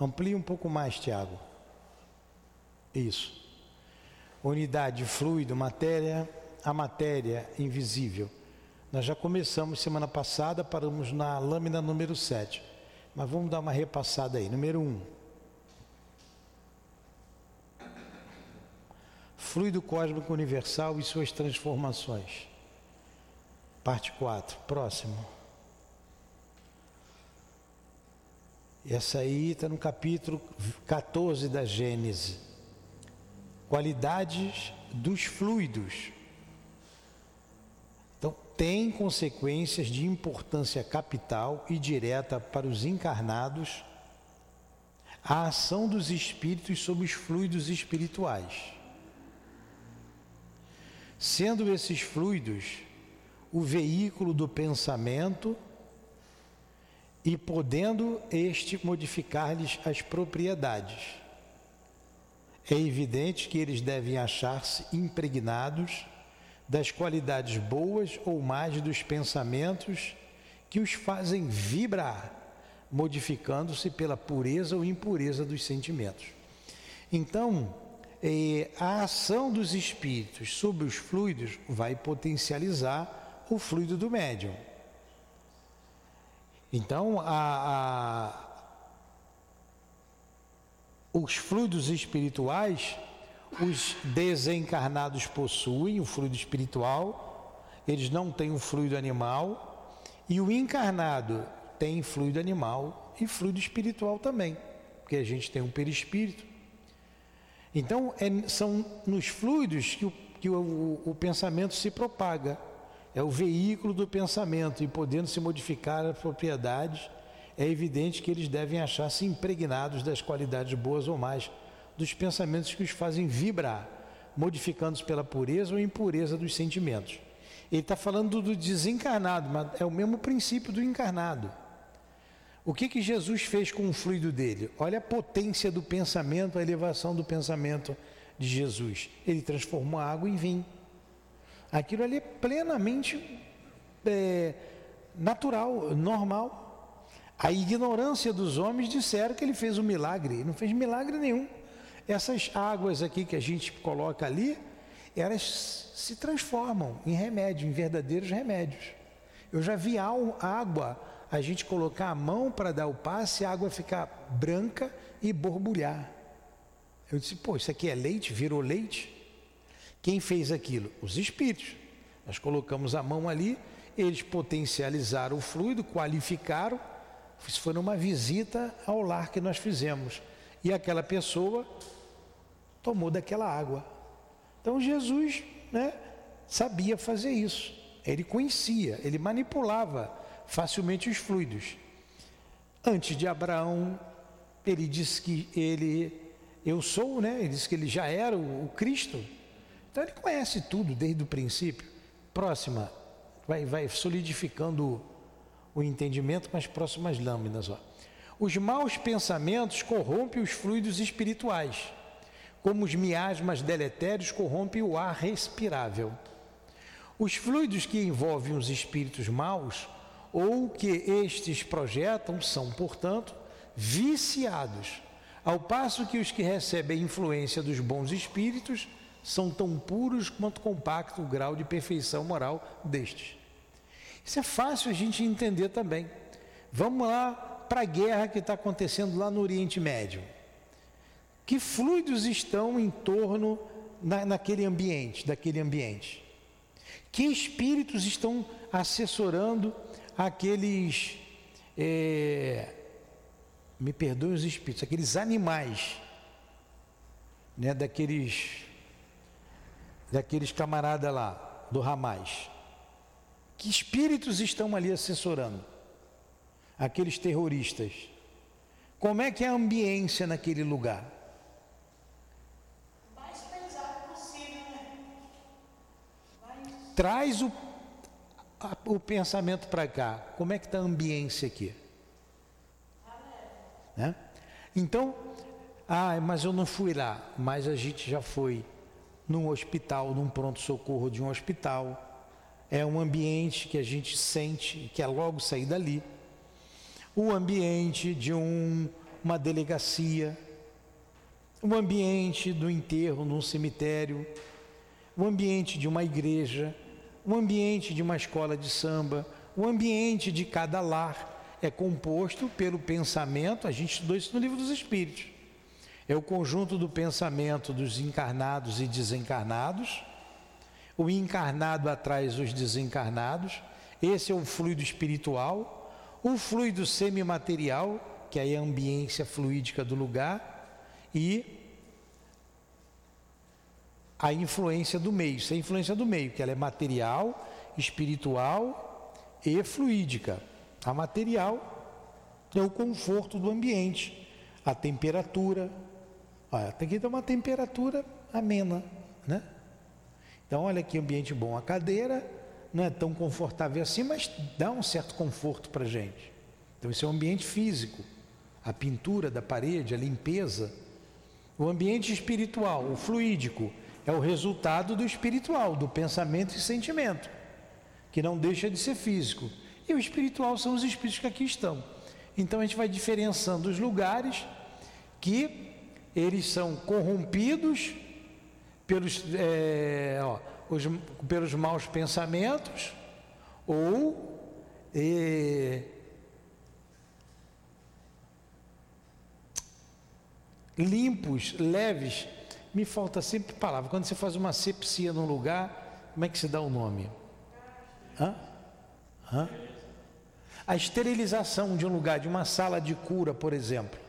Amplie um pouco mais, Tiago. Isso. Unidade, fluido, matéria, a matéria invisível. Nós já começamos semana passada, paramos na lâmina número 7. Mas vamos dar uma repassada aí. Número 1. Fluido cósmico universal e suas transformações. Parte 4. Próximo. Essa aí está no capítulo 14 da Gênese. Qualidades dos fluidos. Então, tem consequências de importância capital e direta para os encarnados a ação dos espíritos sobre os fluidos espirituais. Sendo esses fluidos o veículo do pensamento e podendo este modificar-lhes as propriedades. É evidente que eles devem achar-se impregnados das qualidades boas ou más dos pensamentos que os fazem vibrar, modificando-se pela pureza ou impureza dos sentimentos. Então, eh, a ação dos espíritos sobre os fluidos vai potencializar o fluido do médium. Então, a, a, os fluidos espirituais, os desencarnados possuem o fluido espiritual, eles não têm o fluido animal, e o encarnado tem fluido animal e fluido espiritual também, porque a gente tem um perispírito. Então, é, são nos fluidos que, o, que o, o, o pensamento se propaga é o veículo do pensamento e podendo se modificar as propriedades, é evidente que eles devem achar-se impregnados das qualidades boas ou mais dos pensamentos que os fazem vibrar, modificando-os pela pureza ou impureza dos sentimentos. Ele está falando do desencarnado, mas é o mesmo princípio do encarnado. O que, que Jesus fez com o fluido dele? Olha a potência do pensamento, a elevação do pensamento de Jesus. Ele transformou a água em vinho. Aquilo ali é plenamente é, natural, normal. A ignorância dos homens disseram que ele fez um milagre, ele não fez milagre nenhum. Essas águas aqui que a gente coloca ali, elas se transformam em remédio, em verdadeiros remédios. Eu já vi água, a gente colocar a mão para dar o passe, a água ficar branca e borbulhar. Eu disse, pô, isso aqui é leite? Virou leite? Quem fez aquilo? Os espíritos. Nós colocamos a mão ali, eles potencializaram o fluido, qualificaram. Isso foi numa visita ao lar que nós fizemos. E aquela pessoa tomou daquela água. Então Jesus né, sabia fazer isso. Ele conhecia, ele manipulava facilmente os fluidos. Antes de Abraão, ele disse que ele, eu sou, né? Ele disse que ele já era o, o Cristo. Então ele conhece tudo desde o princípio. Próxima, vai, vai solidificando o entendimento com as próximas lâminas. Ó. Os maus pensamentos corrompem os fluidos espirituais, como os miasmas deletérios corrompem o ar respirável. Os fluidos que envolvem os espíritos maus ou que estes projetam são, portanto, viciados, ao passo que os que recebem a influência dos bons espíritos são tão puros quanto compacto o grau de perfeição moral destes. Isso é fácil a gente entender também. Vamos lá para a guerra que está acontecendo lá no Oriente Médio. Que fluidos estão em torno na, naquele ambiente, daquele ambiente? Que espíritos estão assessorando aqueles, é, me perdoem os espíritos, aqueles animais, né, daqueles daqueles camaradas lá, do Hamas. Que espíritos estão ali assessorando? Aqueles terroristas. Como é que é a ambiência naquele lugar? Mais pesado possível, né? Mais... Traz o, a, o pensamento para cá. Como é que está a ambiência aqui? Né? Então, ah, mas eu não fui lá, mas a gente já foi num hospital, num pronto-socorro de um hospital. É um ambiente que a gente sente que é logo sair dali. O ambiente de um, uma delegacia, o ambiente do enterro num cemitério, o ambiente de uma igreja, o ambiente de uma escola de samba, o ambiente de cada lar é composto pelo pensamento, a gente estudou isso no livro dos Espíritos. É o conjunto do pensamento dos encarnados e desencarnados. O encarnado atrás os desencarnados. Esse é o fluido espiritual. O fluido semimaterial, que é a ambiência fluídica do lugar. E a influência do meio. Isso é a influência do meio, que ela é material, espiritual e fluídica. A material é o conforto do ambiente, a temperatura. Olha, tem que ter uma temperatura amena, né? Então, olha que ambiente bom. A cadeira não é tão confortável assim, mas dá um certo conforto para a gente. Então, esse é o ambiente físico. A pintura da parede, a limpeza. O ambiente espiritual, o fluídico, é o resultado do espiritual, do pensamento e sentimento, que não deixa de ser físico. E o espiritual são os espíritos que aqui estão. Então a gente vai diferenciando os lugares que eles são corrompidos pelos, é, ó, os, pelos maus pensamentos ou é, limpos, leves. Me falta sempre palavra. Quando você faz uma sepsia num lugar, como é que se dá o nome? Hã? Hã? A esterilização de um lugar, de uma sala de cura, por exemplo.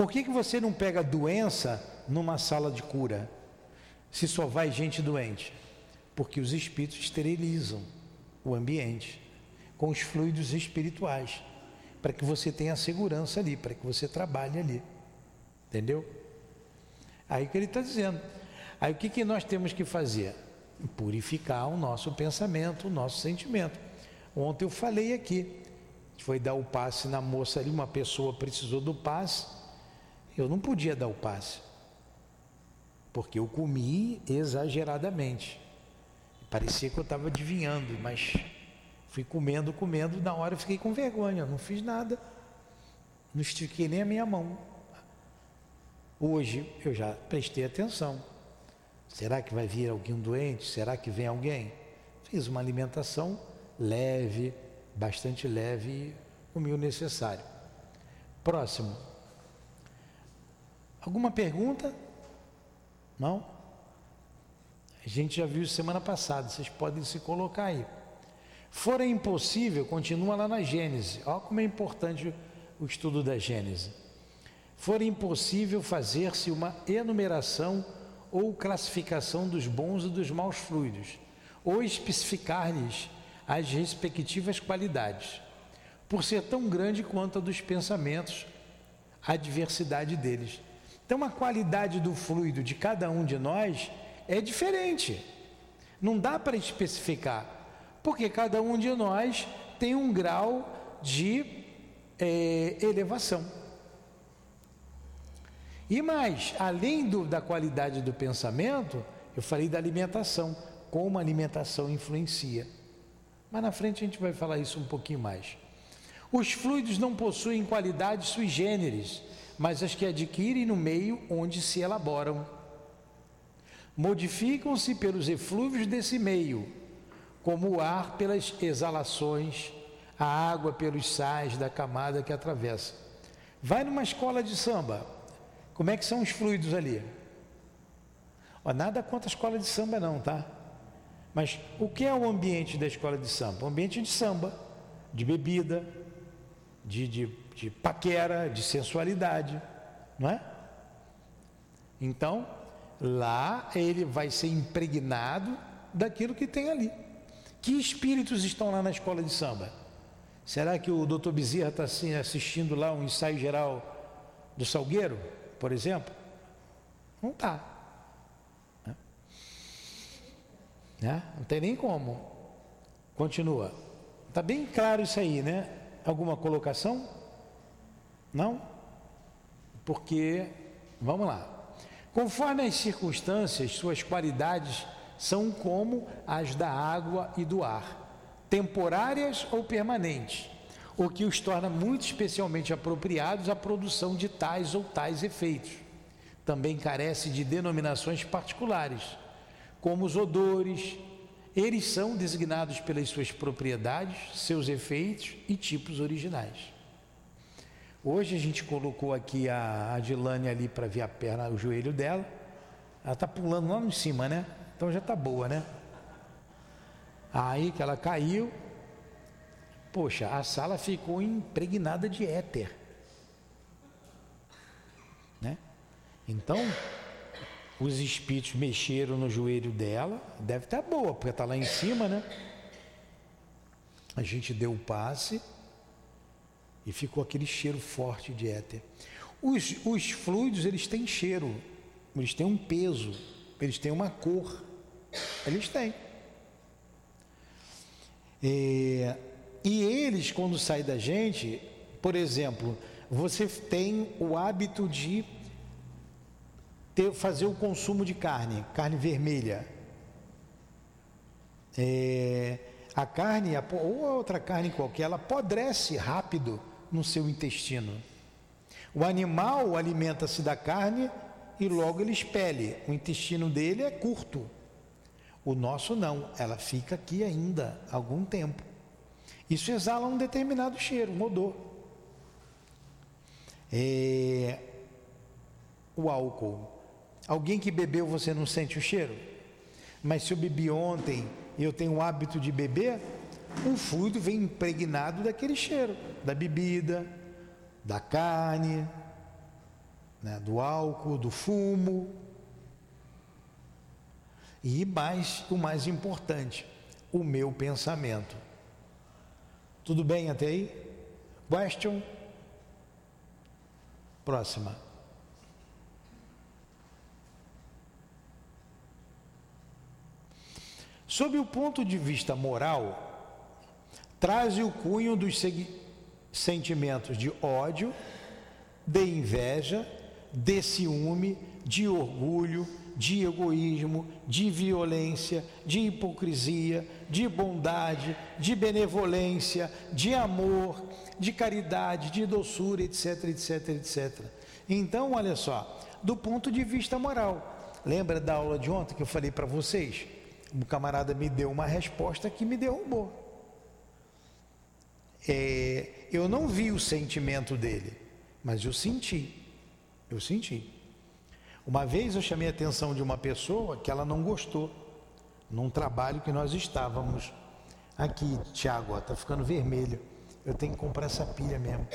Por que, que você não pega doença numa sala de cura, se só vai gente doente? Porque os espíritos esterilizam o ambiente com os fluidos espirituais, para que você tenha segurança ali, para que você trabalhe ali. Entendeu? Aí que ele está dizendo. Aí o que, que nós temos que fazer? Purificar o nosso pensamento, o nosso sentimento. Ontem eu falei aqui, foi dar o passe na moça ali, uma pessoa precisou do passe, eu não podia dar o passe, porque eu comi exageradamente. Parecia que eu estava adivinhando, mas fui comendo, comendo, na hora eu fiquei com vergonha, não fiz nada, não estiquei nem a minha mão. Hoje eu já prestei atenção. Será que vai vir alguém doente? Será que vem alguém? Fiz uma alimentação leve, bastante leve e comi o necessário. Próximo. Alguma pergunta? Não? A gente já viu semana passada, vocês podem se colocar aí. Fora impossível, continua lá na Gênese. Olha como é importante o estudo da Gênese. For impossível fazer-se uma enumeração ou classificação dos bons e dos maus fluidos, ou especificar-lhes as respectivas qualidades, por ser tão grande quanto a dos pensamentos, a diversidade deles. Então, a qualidade do fluido de cada um de nós é diferente. Não dá para especificar, porque cada um de nós tem um grau de é, elevação. E mais, além do, da qualidade do pensamento, eu falei da alimentação, como a alimentação influencia. Mas na frente a gente vai falar isso um pouquinho mais. Os fluidos não possuem qualidades sui generis, mas as que adquirem no meio onde se elaboram. Modificam-se pelos eflúvios desse meio, como o ar pelas exalações, a água pelos sais da camada que atravessa. Vai numa escola de samba, como é que são os fluidos ali? Ó, nada contra a escola de samba não, tá? Mas o que é o ambiente da escola de samba? Um ambiente de samba, de bebida, de, de, de paquera, de sensualidade, não é? Então, lá ele vai ser impregnado daquilo que tem ali. Que espíritos estão lá na escola de samba? Será que o doutor Bezerra está assim, assistindo lá um ensaio geral do Salgueiro, por exemplo? Não está. Né? Não tem nem como. Continua. Está bem claro isso aí, né? Alguma colocação? Não? Porque, vamos lá. Conforme as circunstâncias, suas qualidades são como as da água e do ar, temporárias ou permanentes. o que os torna muito especialmente apropriados à produção de tais ou tais efeitos. Também carece de denominações particulares, como os odores. Eles são designados pelas suas propriedades, seus efeitos e tipos originais. Hoje a gente colocou aqui a Adilane ali para ver a perna, o joelho dela. Ela está pulando lá em cima, né? Então já está boa, né? Aí que ela caiu, poxa, a sala ficou impregnada de éter. Né? Então, os espíritos mexeram no joelho dela, deve estar boa, porque está lá em cima, né? A gente deu o passe e ficou aquele cheiro forte de éter. Os, os fluidos, eles têm cheiro, eles têm um peso, eles têm uma cor, eles têm. É, e eles, quando saem da gente, por exemplo, você tem o hábito de ter, fazer o consumo de carne, carne vermelha. É, a carne, ou outra carne qualquer, ela apodrece rápido no seu intestino. O animal alimenta-se da carne e logo ele expele. O intestino dele é curto. O nosso não, ela fica aqui ainda algum tempo. Isso exala um determinado cheiro, um odor. É... O álcool. Alguém que bebeu, você não sente o cheiro? Mas se eu bebi ontem e eu tenho o hábito de beber, o fluido vem impregnado daquele cheiro, da bebida, da carne, né, do álcool, do fumo. E mais, o mais importante, o meu pensamento. Tudo bem até aí? Question? Próxima. Sob o ponto de vista moral, traz o cunho dos sentimentos de ódio, de inveja, de ciúme, de orgulho, de egoísmo, de violência, de hipocrisia, de bondade, de benevolência, de amor, de caridade, de doçura, etc, etc, etc. Então, olha só, do ponto de vista moral, lembra da aula de ontem que eu falei para vocês? O camarada me deu uma resposta que me derrubou. É, eu não vi o sentimento dele, mas eu senti. Eu senti. Uma vez eu chamei a atenção de uma pessoa que ela não gostou, num trabalho que nós estávamos. Aqui, Tiago, está ficando vermelho. Eu tenho que comprar essa pilha mesmo.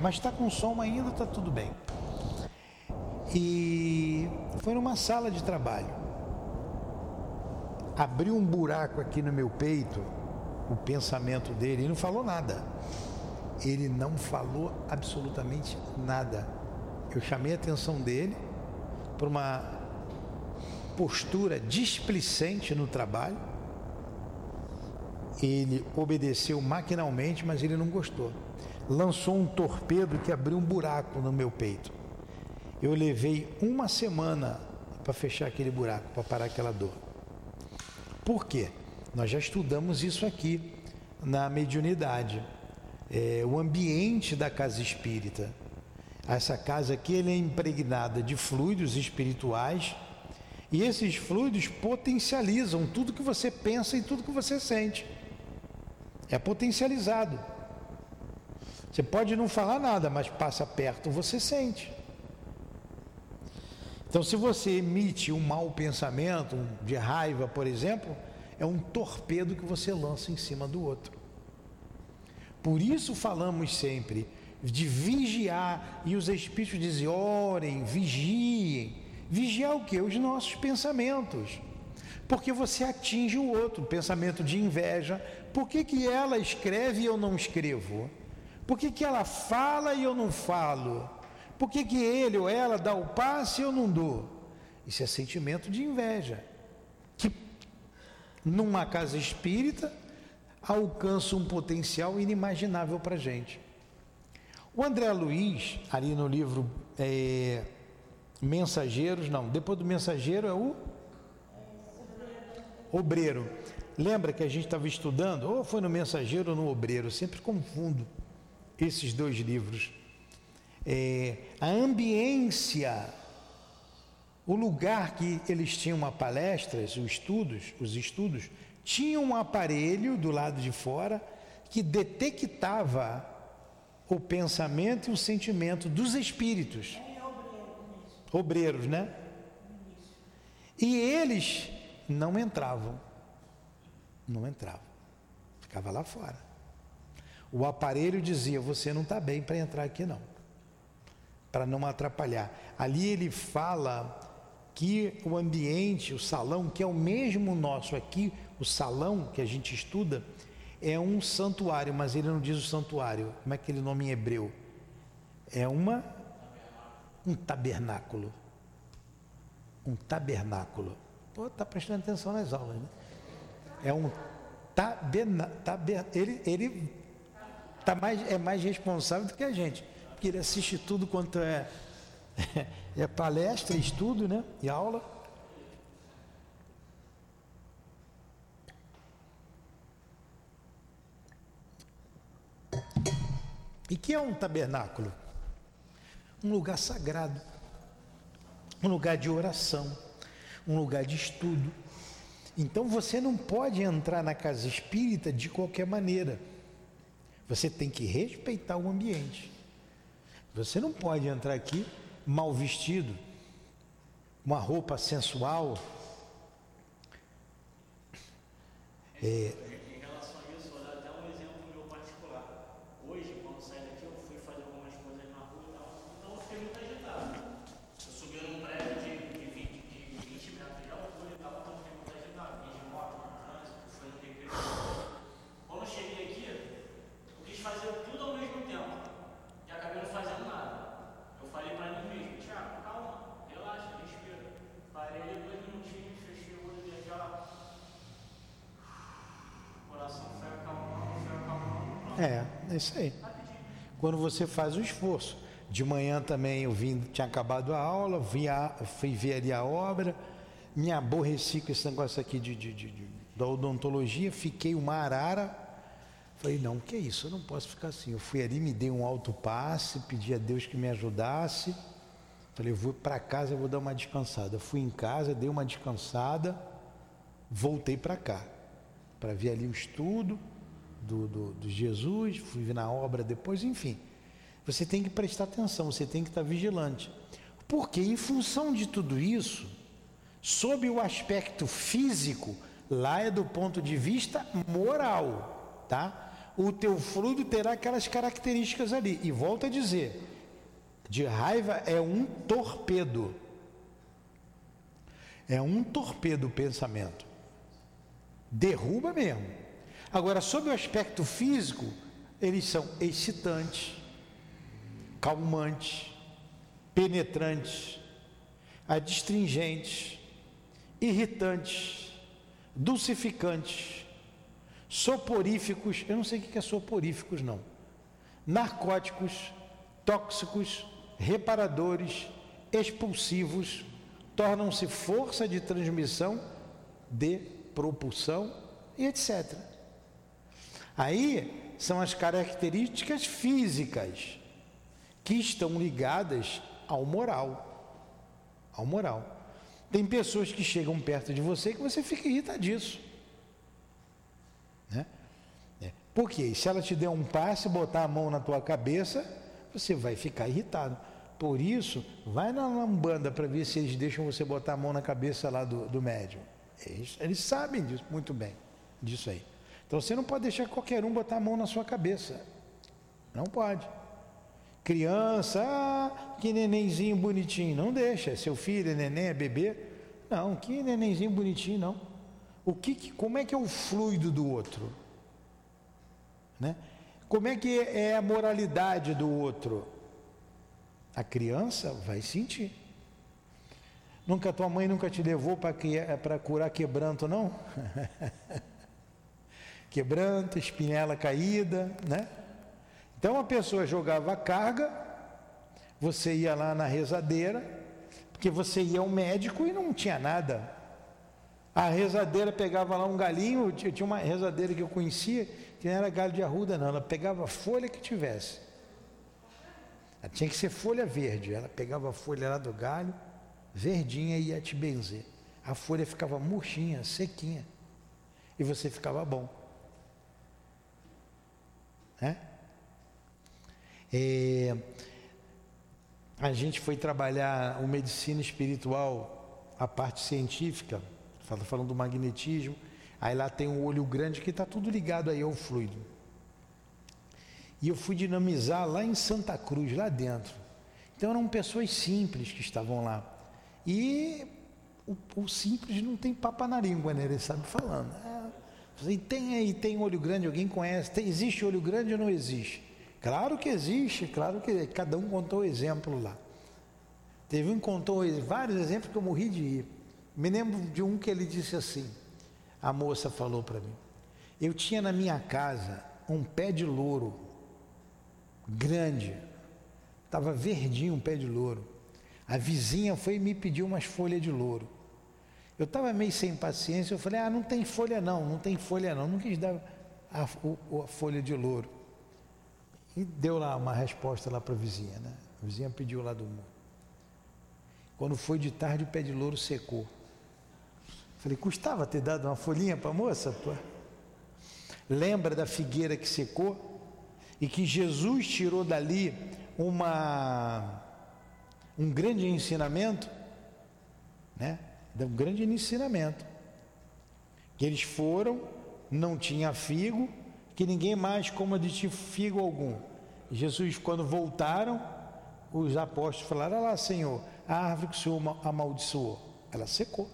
Mas está com som ainda, está tudo bem. E foi numa sala de trabalho. Abriu um buraco aqui no meu peito, o pensamento dele, e não falou nada. Ele não falou absolutamente nada eu chamei a atenção dele para uma postura displicente no trabalho. Ele obedeceu maquinalmente, mas ele não gostou. Lançou um torpedo que abriu um buraco no meu peito. Eu levei uma semana para fechar aquele buraco, para parar aquela dor. Por quê? Nós já estudamos isso aqui na mediunidade. É, o ambiente da casa espírita essa casa aqui é impregnada de fluidos espirituais e esses fluidos potencializam tudo que você pensa e tudo que você sente. É potencializado. Você pode não falar nada, mas passa perto, você sente. Então, se você emite um mau pensamento, de raiva, por exemplo, é um torpedo que você lança em cima do outro. Por isso falamos sempre de vigiar, e os Espíritos dizem: orem, vigiem. Vigiar o que? Os nossos pensamentos. Porque você atinge o outro, pensamento de inveja. Por que, que ela escreve e eu não escrevo? Por que, que ela fala e eu não falo? Por que, que ele ou ela dá o passe e eu não dou? Isso é sentimento de inveja. Que numa casa espírita alcança um potencial inimaginável para a gente. O André Luiz, ali no livro é, Mensageiros, não, depois do Mensageiro é o Obreiro. lembra que a gente estava estudando, ou foi no Mensageiro ou no Obreiro, sempre confundo esses dois livros. É, a ambiência, o lugar que eles tinham a palestras, os estudos, os estudos, tinha um aparelho do lado de fora que detectava o pensamento e o sentimento dos espíritos. Obreiros, né? E eles não entravam. Não entravam. Ficava lá fora. O aparelho dizia: Você não está bem para entrar aqui, não. Para não atrapalhar. Ali ele fala que o ambiente, o salão, que é o mesmo nosso aqui, o salão que a gente estuda, é um santuário, mas ele não diz o santuário. Como é aquele nome em hebreu? É uma um tabernáculo. Um tabernáculo. Pô, tá prestando atenção nas aulas, né? É um tabernáculo. Taber, ele ele tá mais, é mais responsável do que a gente, porque ele assiste tudo quanto é, é palestra, estudo, né? E aula. E que é um tabernáculo? Um lugar sagrado, um lugar de oração, um lugar de estudo. Então você não pode entrar na casa espírita de qualquer maneira. Você tem que respeitar o ambiente. Você não pode entrar aqui mal vestido, uma roupa sensual. É, em relação a isso, vou dar até um exemplo meu particular. Hoje, quando saí daqui, eu fui fazer algumas coisas na rua e tal, então eu fiquei muito agitado. Eu subi num prédio de, de, 20, de 20 metros de altura e tal, então eu fiquei muito agitado. Vim de moto, no trânsito, foi no recreio. Quando eu cheguei aqui, eu quis fazer tudo ao mesmo tempo e acabei não fazendo nada. Eu falei pra mim mesmo, Tiago, calma, relaxa, respira. Parei ali dois minutinhos, fechei o olho e já. O coração foi acalmando, foi acalmando. Pronto. É, é isso aí. Quando você faz o esforço. De manhã também eu vim, tinha acabado a aula, vi a, fui ver ali a obra, me aborreci com esse negócio aqui de, de, de, de da odontologia, fiquei uma arara. Falei, não, que é isso? Eu não posso ficar assim. Eu fui ali, me dei um alto passe, pedi a Deus que me ajudasse. Falei, eu vou para casa, eu vou dar uma descansada. Fui em casa, dei uma descansada, voltei para cá, para ver ali o estudo do, do, do Jesus, fui na obra depois, enfim. Você tem que prestar atenção, você tem que estar vigilante. Porque, em função de tudo isso, sob o aspecto físico, lá é do ponto de vista moral, tá? O teu fluido terá aquelas características ali. E volto a dizer, de raiva é um torpedo. É um torpedo o pensamento. Derruba mesmo. Agora, sob o aspecto físico, eles são excitantes, calmantes, penetrantes, adstringentes, irritantes, dulcificantes, soporíficos, eu não sei o que é soporíficos não, narcóticos, tóxicos, reparadores, expulsivos, tornam-se força de transmissão, de propulsão e etc. Aí são as características físicas que estão ligadas ao moral. Ao moral. Tem pessoas que chegam perto de você que você fica irritadiço. Né? É. Por quê? Se ela te der um passe, botar a mão na tua cabeça, você vai ficar irritado. Por isso, vai na Umbanda para ver se eles deixam você botar a mão na cabeça lá do, do médium. Eles, eles sabem disso muito bem, disso aí. Então você não pode deixar qualquer um botar a mão na sua cabeça. Não pode. Criança, ah, que nenenzinho bonitinho. Não deixa. É seu filho é neném, é bebê. Não, que nenenzinho bonitinho, não. O que, como é que é o fluido do outro? Né? Como é que é a moralidade do outro? A criança vai sentir. Nunca tua mãe nunca te levou para curar quebranto, não? quebranto, espinhela caída, né? Então a pessoa jogava a carga, você ia lá na rezadeira, porque você ia ao médico e não tinha nada. A rezadeira pegava lá um galinho, tinha uma rezadeira que eu conhecia, que não era galho de arruda, não, ela pegava a folha que tivesse. Ela tinha que ser folha verde. Ela pegava a folha lá do galho, verdinha e ia te benzer. A folha ficava murchinha, sequinha. E você ficava bom. Né? É, a gente foi trabalhar o medicina espiritual, a parte científica, falando do magnetismo. Aí lá tem um olho grande que está tudo ligado aí ao fluido. E eu fui dinamizar lá em Santa Cruz, lá dentro. Então eram pessoas simples que estavam lá. E o, o simples não tem papa na língua, né? Ele sabe falando. É, tem aí, tem olho grande, alguém conhece? Tem, existe olho grande ou não existe? Claro que existe, claro que cada um contou o exemplo lá. Teve um que contou vários exemplos que eu morri de ir. Me lembro de um que ele disse assim: a moça falou para mim, eu tinha na minha casa um pé de louro grande, estava verdinho um pé de louro. A vizinha foi e me pediu umas folhas de louro. Eu estava meio sem paciência, eu falei, ah, não tem folha não, não tem folha não, não quis dar a, a, folha de louro. E deu lá uma resposta lá para a vizinha, né? A vizinha pediu lá do muro. Quando foi de tarde, o pé de louro secou. Falei, custava ter dado uma folhinha para a moça? Pô? Lembra da figueira que secou? e que Jesus tirou dali uma um grande ensinamento, né? Um grande ensinamento. Que eles foram, não tinha figo, que ninguém mais coma de figo algum. Jesus, quando voltaram, os apóstolos falaram: Olha lá, Senhor, a árvore que o Senhor amaldiçoou, ela secou.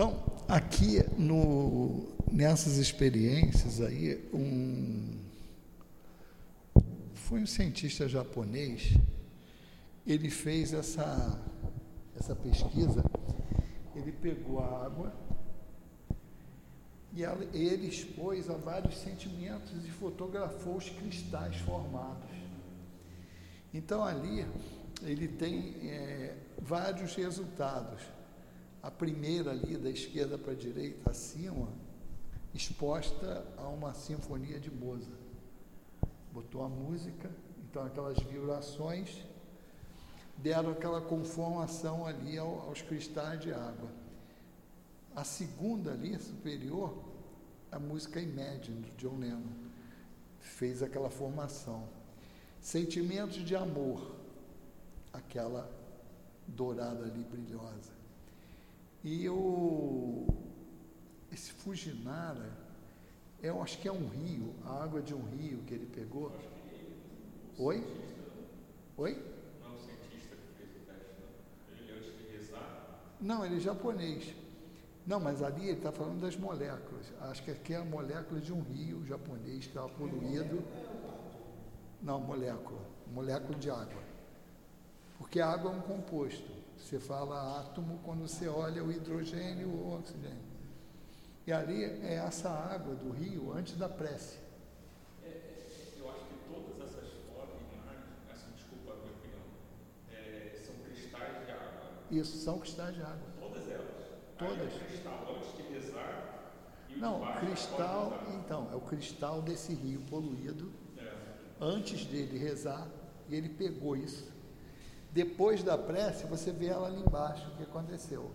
Então, aqui no, nessas experiências aí, um, foi um cientista japonês, ele fez essa, essa pesquisa, ele pegou a água e ela, ele expôs a vários sentimentos e fotografou os cristais formados. Então ali ele tem é, vários resultados. A primeira ali, da esquerda para a direita, acima, exposta a uma sinfonia de Mozart. Botou a música, então aquelas vibrações deram aquela conformação ali aos cristais de água. A segunda ali, superior, a música Imagine, do John Lennon, fez aquela formação. Sentimentos de amor, aquela dourada ali brilhosa. E o, esse Fujinara, eu acho que é um rio, a água de um rio que ele pegou. Oi? Oi? Não, o cientista que fez o teste, não. Ele antes de rezar. Não, ele é japonês. Não, mas ali ele está falando das moléculas. Acho que aqui é a molécula de um rio japonês que estava poluído. Não, molécula. Molécula de água. Porque a água é um composto. Você fala átomo quando você olha o hidrogênio ou o oxigênio. E ali é essa água do rio antes da prece. É, é, eu acho que todas essas formas, essa, desculpa a minha opinião, é, são cristais de água. Isso, são cristais de água. Todas elas. Todas. Aí é cristal antes de rezar. E Não, cristal, então, é o cristal desse rio poluído. É. Antes dele rezar, e ele pegou isso depois da prece, você vê ela ali embaixo, o que aconteceu.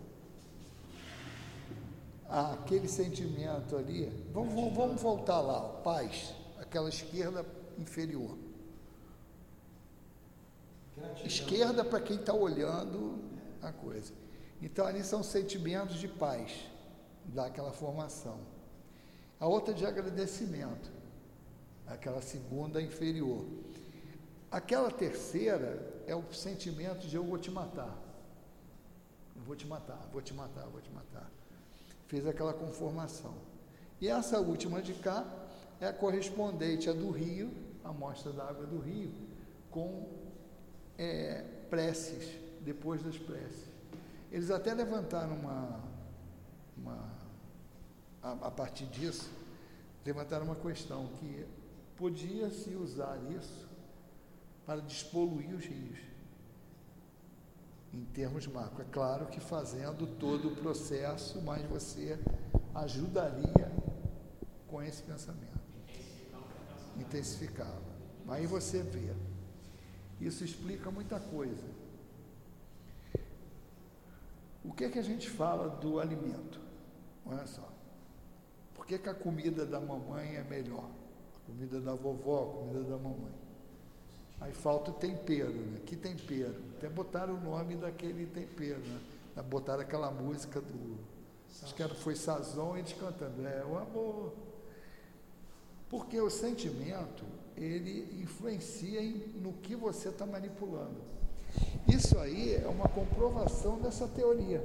Ah, aquele sentimento ali, vamos, vamos voltar lá, paz, aquela esquerda inferior. Esquerda para quem está olhando a coisa. Então ali são sentimentos de paz, daquela formação. A outra de agradecimento, aquela segunda inferior. Aquela terceira é o sentimento de eu vou te matar. Eu vou te matar, vou te matar, vou te matar. Fez aquela conformação. E essa última de cá é a correspondente à do rio, a amostra da água do rio, com é, preces, depois das preces. Eles até levantaram uma, uma a, a partir disso, levantaram uma questão que podia-se usar isso para despoluir os rios. Em termos macro, é claro que fazendo todo o processo, mas você ajudaria com esse pensamento. Intensificava. Aí você vê. Isso explica muita coisa. O que, é que a gente fala do alimento? Olha só. Por que, que a comida da mamãe é melhor? A comida da vovó, a comida da mamãe. Aí falta o tempero, né? Que tempero? Até botaram o nome daquele tempero, né? Botaram aquela música do. Acho que era, foi Sazon eles cantando, é o amor. Porque o sentimento, ele influencia em, no que você está manipulando. Isso aí é uma comprovação dessa teoria.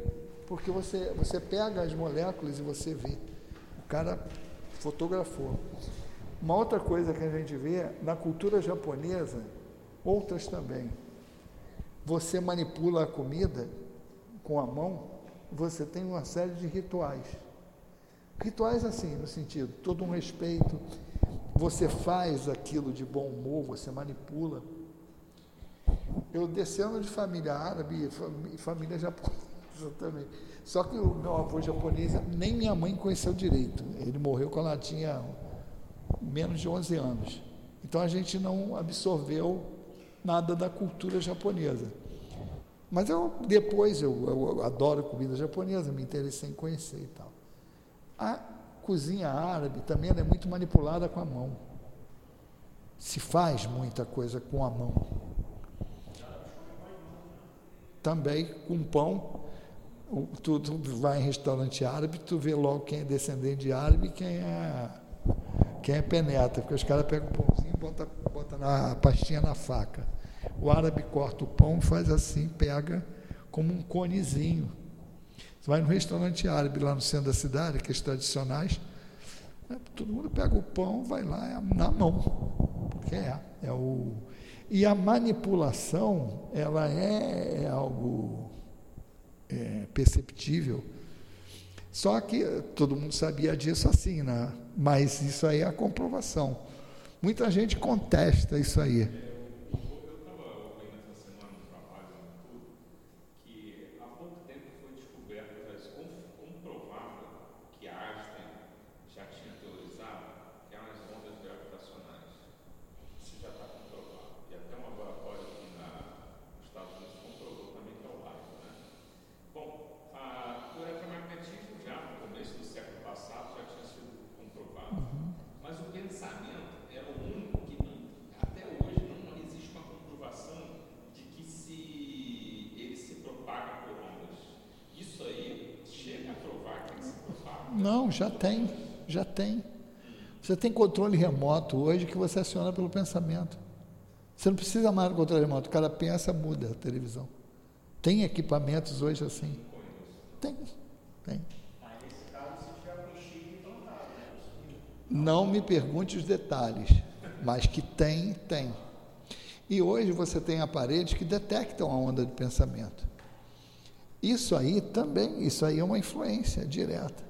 Porque você, você pega as moléculas e você vê. O cara fotografou. Uma outra coisa que a gente vê, na cultura japonesa, outras também. Você manipula a comida com a mão, você tem uma série de rituais. Rituais assim, no sentido, todo um respeito, você faz aquilo de bom humor, você manipula. Eu descendo de família árabe e família japonesa também. Só que o meu avô japonês, nem minha mãe conheceu direito. Ele morreu quando ela tinha menos de 11 anos. Então a gente não absorveu nada da cultura japonesa. Mas eu depois eu, eu, adoro comida japonesa, me interessei em conhecer e tal. A cozinha árabe também é muito manipulada com a mão. Se faz muita coisa com a mão. Também com pão. Tu, tu vai em restaurante árabe, tu vê logo quem é descendente de árabe e quem é, quem é penetra, porque os caras pegam o pãozinho e botam a pastinha na faca. O árabe corta o pão, faz assim, pega como um conezinho. Você vai no restaurante árabe lá no centro da cidade, aqueles tradicionais, né, todo mundo pega o pão, vai lá é na mão, porque é, é o e a manipulação ela é, é algo é, perceptível. Só que todo mundo sabia disso assim, né? Mas isso aí é a comprovação. Muita gente contesta isso aí. Você tem controle remoto hoje que você aciona pelo pensamento. Você não precisa mais do controle remoto. O cara pensa, muda a televisão. Tem equipamentos hoje assim? Tem, tem. Não me pergunte os detalhes, mas que tem, tem. E hoje você tem aparelhos que detectam a onda de pensamento. Isso aí também, isso aí é uma influência direta.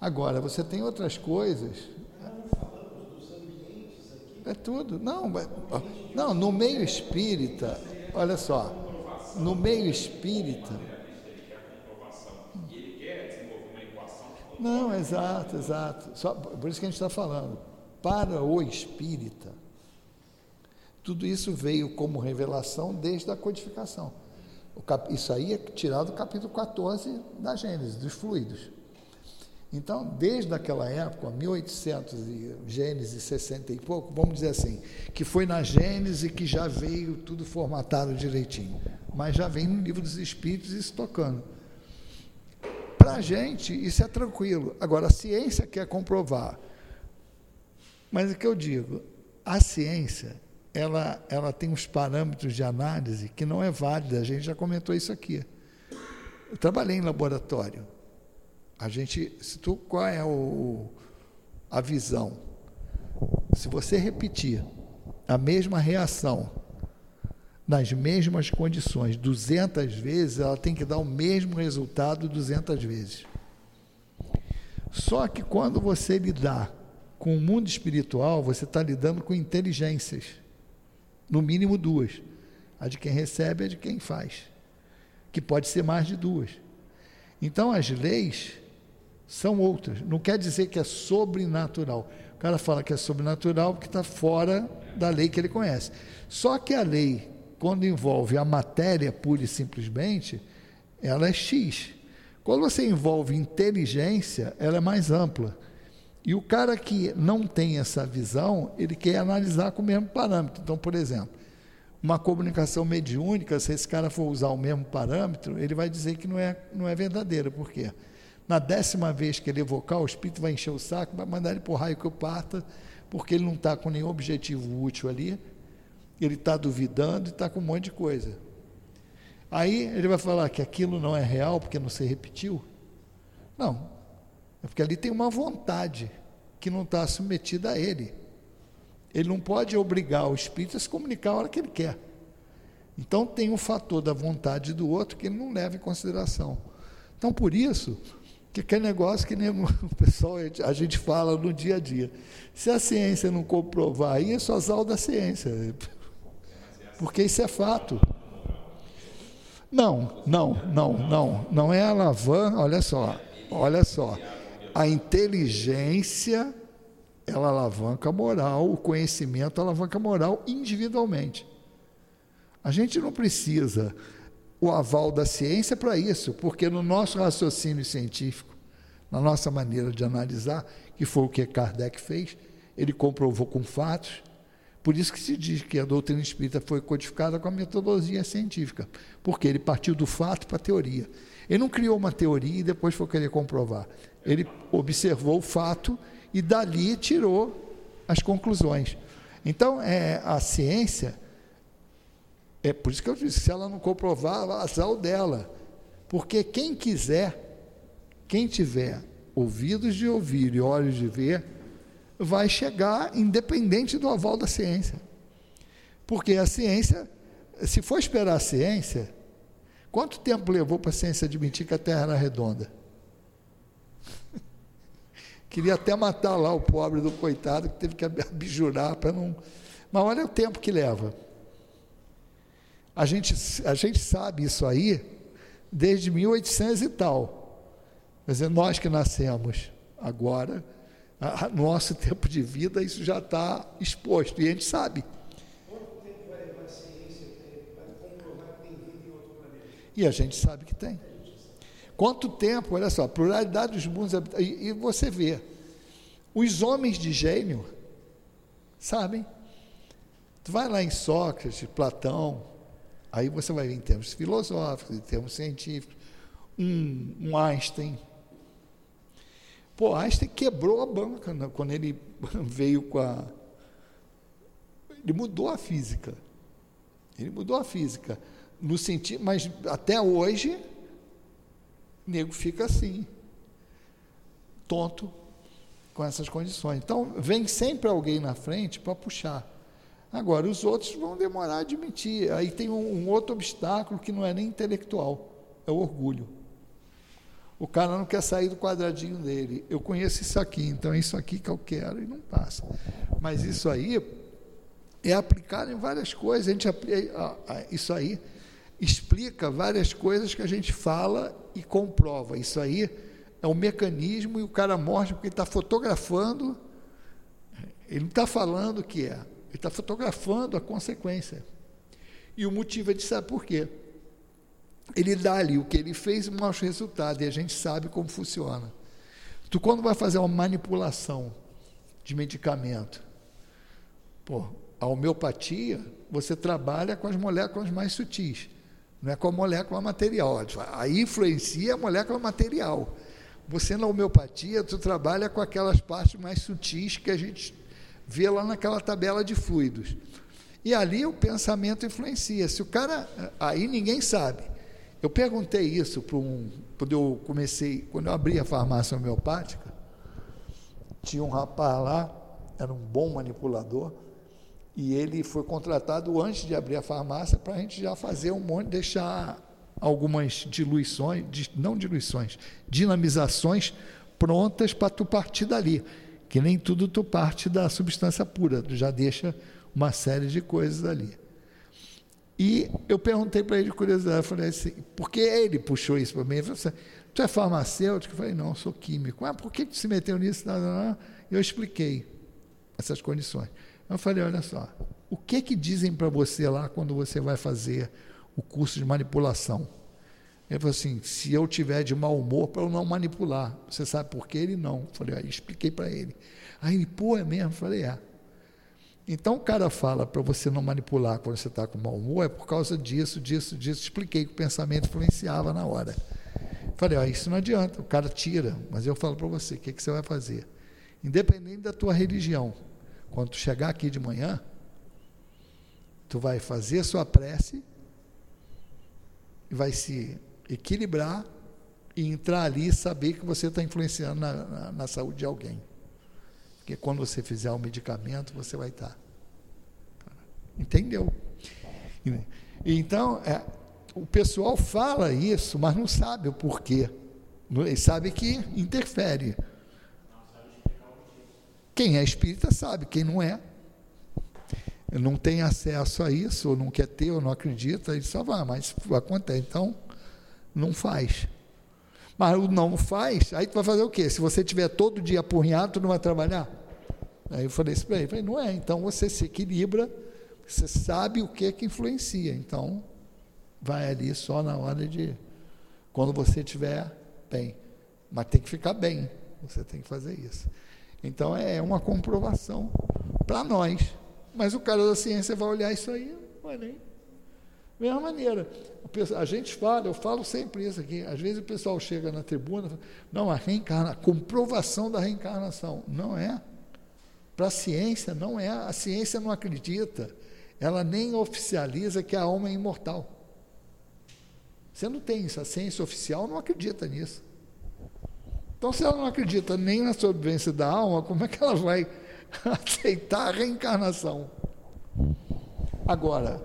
Agora, você tem outras coisas. É tudo. Não, não, no meio espírita, olha só, no meio espírita. Não, exato, exato. Só, por isso que a gente está falando. Para o espírita, tudo isso veio como revelação desde a codificação. Isso aí é tirado do capítulo 14 da Gênesis, dos fluidos. Então, desde aquela época, 1800 e Gênesis 60 e pouco, vamos dizer assim, que foi na Gênesis que já veio tudo formatado direitinho, mas já vem no livro dos Espíritos isso tocando. Para a gente, isso é tranquilo. Agora, a ciência quer comprovar. Mas o que eu digo, a ciência, ela, ela tem uns parâmetros de análise que não é válida, a gente já comentou isso aqui. Eu trabalhei em laboratório. A gente, se tu, qual é o, a visão? Se você repetir a mesma reação nas mesmas condições 200 vezes, ela tem que dar o mesmo resultado 200 vezes. Só que quando você lidar com o mundo espiritual, você está lidando com inteligências, no mínimo duas: a de quem recebe e a de quem faz, que pode ser mais de duas. Então, as leis são outras. Não quer dizer que é sobrenatural. O cara fala que é sobrenatural porque está fora da lei que ele conhece. Só que a lei, quando envolve a matéria pura e simplesmente, ela é X. Quando você envolve inteligência, ela é mais ampla. E o cara que não tem essa visão, ele quer analisar com o mesmo parâmetro. Então, por exemplo, uma comunicação mediúnica, se esse cara for usar o mesmo parâmetro, ele vai dizer que não é, não é verdadeira. Por quê? Na décima vez que ele evocar, o espírito vai encher o saco, vai mandar ele por raio que eu parta, porque ele não está com nenhum objetivo útil ali, ele está duvidando e está com um monte de coisa. Aí ele vai falar que aquilo não é real porque não se repetiu. Não, é porque ali tem uma vontade que não está submetida a ele. Ele não pode obrigar o espírito a se comunicar a hora que ele quer. Então tem o fator da vontade do outro que ele não leva em consideração. Então, por isso, que aquele negócio que nem o pessoal, a gente fala no dia a dia. Se a ciência não comprovar isso, azar da ciência. Porque isso é fato. Não, não, não, não. Não é alavanca, olha só, olha só. A inteligência, ela alavanca a moral, o conhecimento alavanca a moral individualmente. A gente não precisa o aval da ciência para isso, porque no nosso raciocínio científico, na nossa maneira de analisar, que foi o que Kardec fez, ele comprovou com fatos. Por isso que se diz que a doutrina espírita foi codificada com a metodologia científica, porque ele partiu do fato para a teoria. Ele não criou uma teoria e depois foi querer comprovar. Ele observou o fato e dali tirou as conclusões. Então, é, a ciência é por isso que eu disse, se ela não comprovar, azar dela. Porque quem quiser, quem tiver ouvidos de ouvir e olhos de ver, vai chegar independente do aval da ciência. Porque a ciência, se for esperar a ciência, quanto tempo levou para a ciência admitir que a Terra era redonda? Queria até matar lá o pobre do coitado que teve que abjurar para não. Mas olha o tempo que leva. A gente, a gente sabe isso aí desde 1800 e tal. Quer dizer, nós que nascemos agora, a, a nosso tempo de vida, isso já está exposto e a gente sabe. E a gente sabe que tem. Quanto tempo, olha só, pluralidade dos mundos, e, e você vê, os homens de gênio sabem. Tu vai lá em Sócrates, Platão, aí você vai ver em termos filosóficos, em termos científicos, um, um Einstein. Pô, Einstein quebrou a banca né, quando ele veio com a. Ele mudou a física. Ele mudou a física no sentido, mas até hoje, o nego fica assim, tonto com essas condições. Então, vem sempre alguém na frente para puxar. Agora, os outros vão demorar a admitir. Aí tem um, um, outro obstáculo que não é nem intelectual, é o orgulho. O cara não quer sair do quadradinho dele. Eu conheço isso aqui, então é isso aqui que eu quero e não passa. Mas isso aí é aplicado em várias coisas. A gente, isso aí explica várias coisas que a gente fala e comprova. Isso aí é um mecanismo e o cara mostra porque ele está fotografando, ele não está falando o que é, ele está fotografando a consequência. E o motivo é de saber por quê. Ele dá ali o que ele fez e mostra o resultado, e a gente sabe como funciona. Tu, quando vai fazer uma manipulação de medicamento, pô, a homeopatia, você trabalha com as moléculas mais sutis não é com a molécula material. Aí influencia a molécula material. Você na homeopatia, tu trabalha com aquelas partes mais sutis que a gente vê lá naquela tabela de fluidos. E ali o pensamento influencia. Se o cara. Aí ninguém sabe. Eu perguntei isso para um. Quando eu comecei, quando eu abri a farmácia homeopática, tinha um rapaz lá, era um bom manipulador, e ele foi contratado antes de abrir a farmácia para a gente já fazer um monte, deixar algumas diluições, não diluições, dinamizações prontas para tu partir dali. Que nem tudo tu parte da substância pura, tu já deixa uma série de coisas ali. E eu perguntei para ele de curiosidade, eu falei assim, por que ele puxou isso para mim? Ele falou assim, tu é farmacêutico? Eu falei, não, eu sou químico. Ah, por que tu se meteu nisso? Eu expliquei essas condições. Eu falei, olha só, o que que dizem para você lá quando você vai fazer o curso de manipulação? Ele falou assim, se eu tiver de mau humor para eu não manipular. Você sabe por que ele não? Eu falei, aí expliquei para ele. Aí ele, pô, é mesmo? Eu falei, é. Então o cara fala para você não manipular quando você está com mau humor, é por causa disso, disso, disso. Expliquei que o pensamento influenciava na hora. Falei, ó, isso não adianta, o cara tira, mas eu falo para você, o que, que você vai fazer? Independente da tua religião, quando tu chegar aqui de manhã, tu vai fazer a sua prece e vai se equilibrar e entrar ali e saber que você está influenciando na, na, na, saúde de alguém. Porque quando você fizer o medicamento, você vai estar. Tá. Entendeu? Então, é, o pessoal fala isso, mas não sabe o porquê. Ele sabe que interfere. Quem é espírita sabe, quem não é, não tem acesso a isso, ou não quer ter, ou não acredita, ele só vai, mas acontece. Então, não faz. Mas o não faz, aí tu vai fazer o quê? Se você tiver todo dia apurrinhado, tu não vai trabalhar? Aí eu falei isso para ele, não é, então você se equilibra, você sabe o que é que influencia, então vai ali só na hora de, quando você estiver bem, mas tem que ficar bem, você tem que fazer isso. Então é uma comprovação para nós. Mas o cara da ciência vai olhar isso aí, não vai nem. Mesma maneira. A gente fala, eu falo sempre isso aqui. Às vezes o pessoal chega na tribuna, fala, não, a reencarnação, a comprovação da reencarnação. Não é. Para a ciência, não é. A ciência não acredita. Ela nem oficializa que a alma é imortal. Você não tem isso. A ciência oficial não acredita nisso. Então, se ela não acredita nem na sobrevivência da alma, como é que ela vai aceitar a reencarnação? Agora,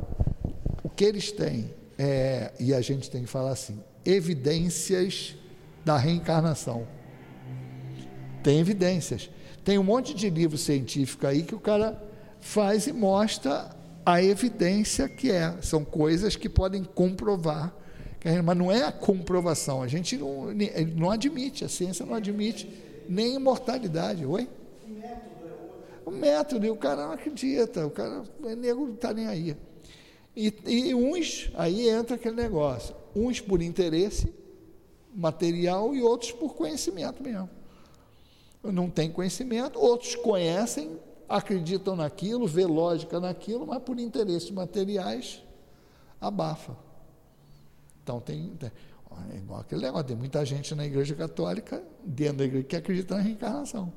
que eles têm, é, e a gente tem que falar assim, evidências da reencarnação. Tem evidências. Tem um monte de livro científico aí que o cara faz e mostra a evidência que é. São coisas que podem comprovar mas não é a comprovação. A gente não, não admite, a ciência não admite nem imortalidade. Oi? O método, e o cara não acredita, o cara, o nego não está nem aí. E, e uns, aí entra aquele negócio, uns por interesse material e outros por conhecimento mesmo. Não tem conhecimento, outros conhecem, acreditam naquilo, vê lógica naquilo, mas por interesses materiais abafa. Então tem, tem é igual aquele negócio, tem muita gente na igreja católica, dentro da igreja, que acredita na reencarnação.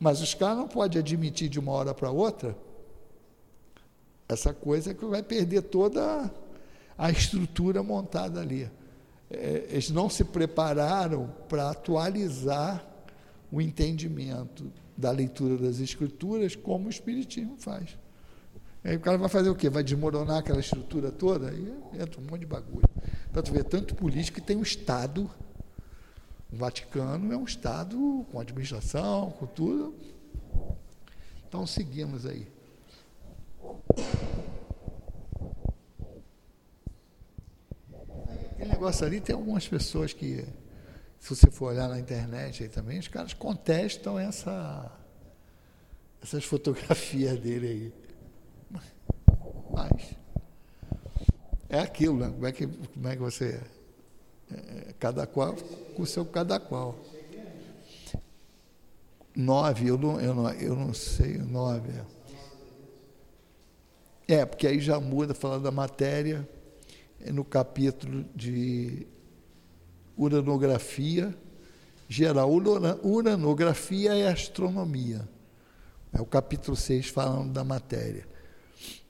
Mas os caras não podem admitir de uma hora para outra essa coisa que vai perder toda a estrutura montada ali. É, eles não se prepararam para atualizar o entendimento da leitura das escrituras como o Espiritismo faz. Aí o cara vai fazer o quê? Vai desmoronar aquela estrutura toda? Aí entra um monte de bagulho. Para tu ver, tanto político que tem um Estado, o Vaticano é um Estado com administração, com tudo. Então seguimos aí. Aquele negócio ali tem algumas pessoas que, se você for olhar na internet aí também, os caras contestam essa, essas fotografias dele aí. Mas é aquilo, né? Como é que, como é que você. É, cada qual com o seu cada qual. Nove, eu não, eu não, eu não sei, nove. É. é, porque aí já muda, falando da matéria, no capítulo de uranografia geral. Uranografia é astronomia. É o capítulo 6 falando da matéria.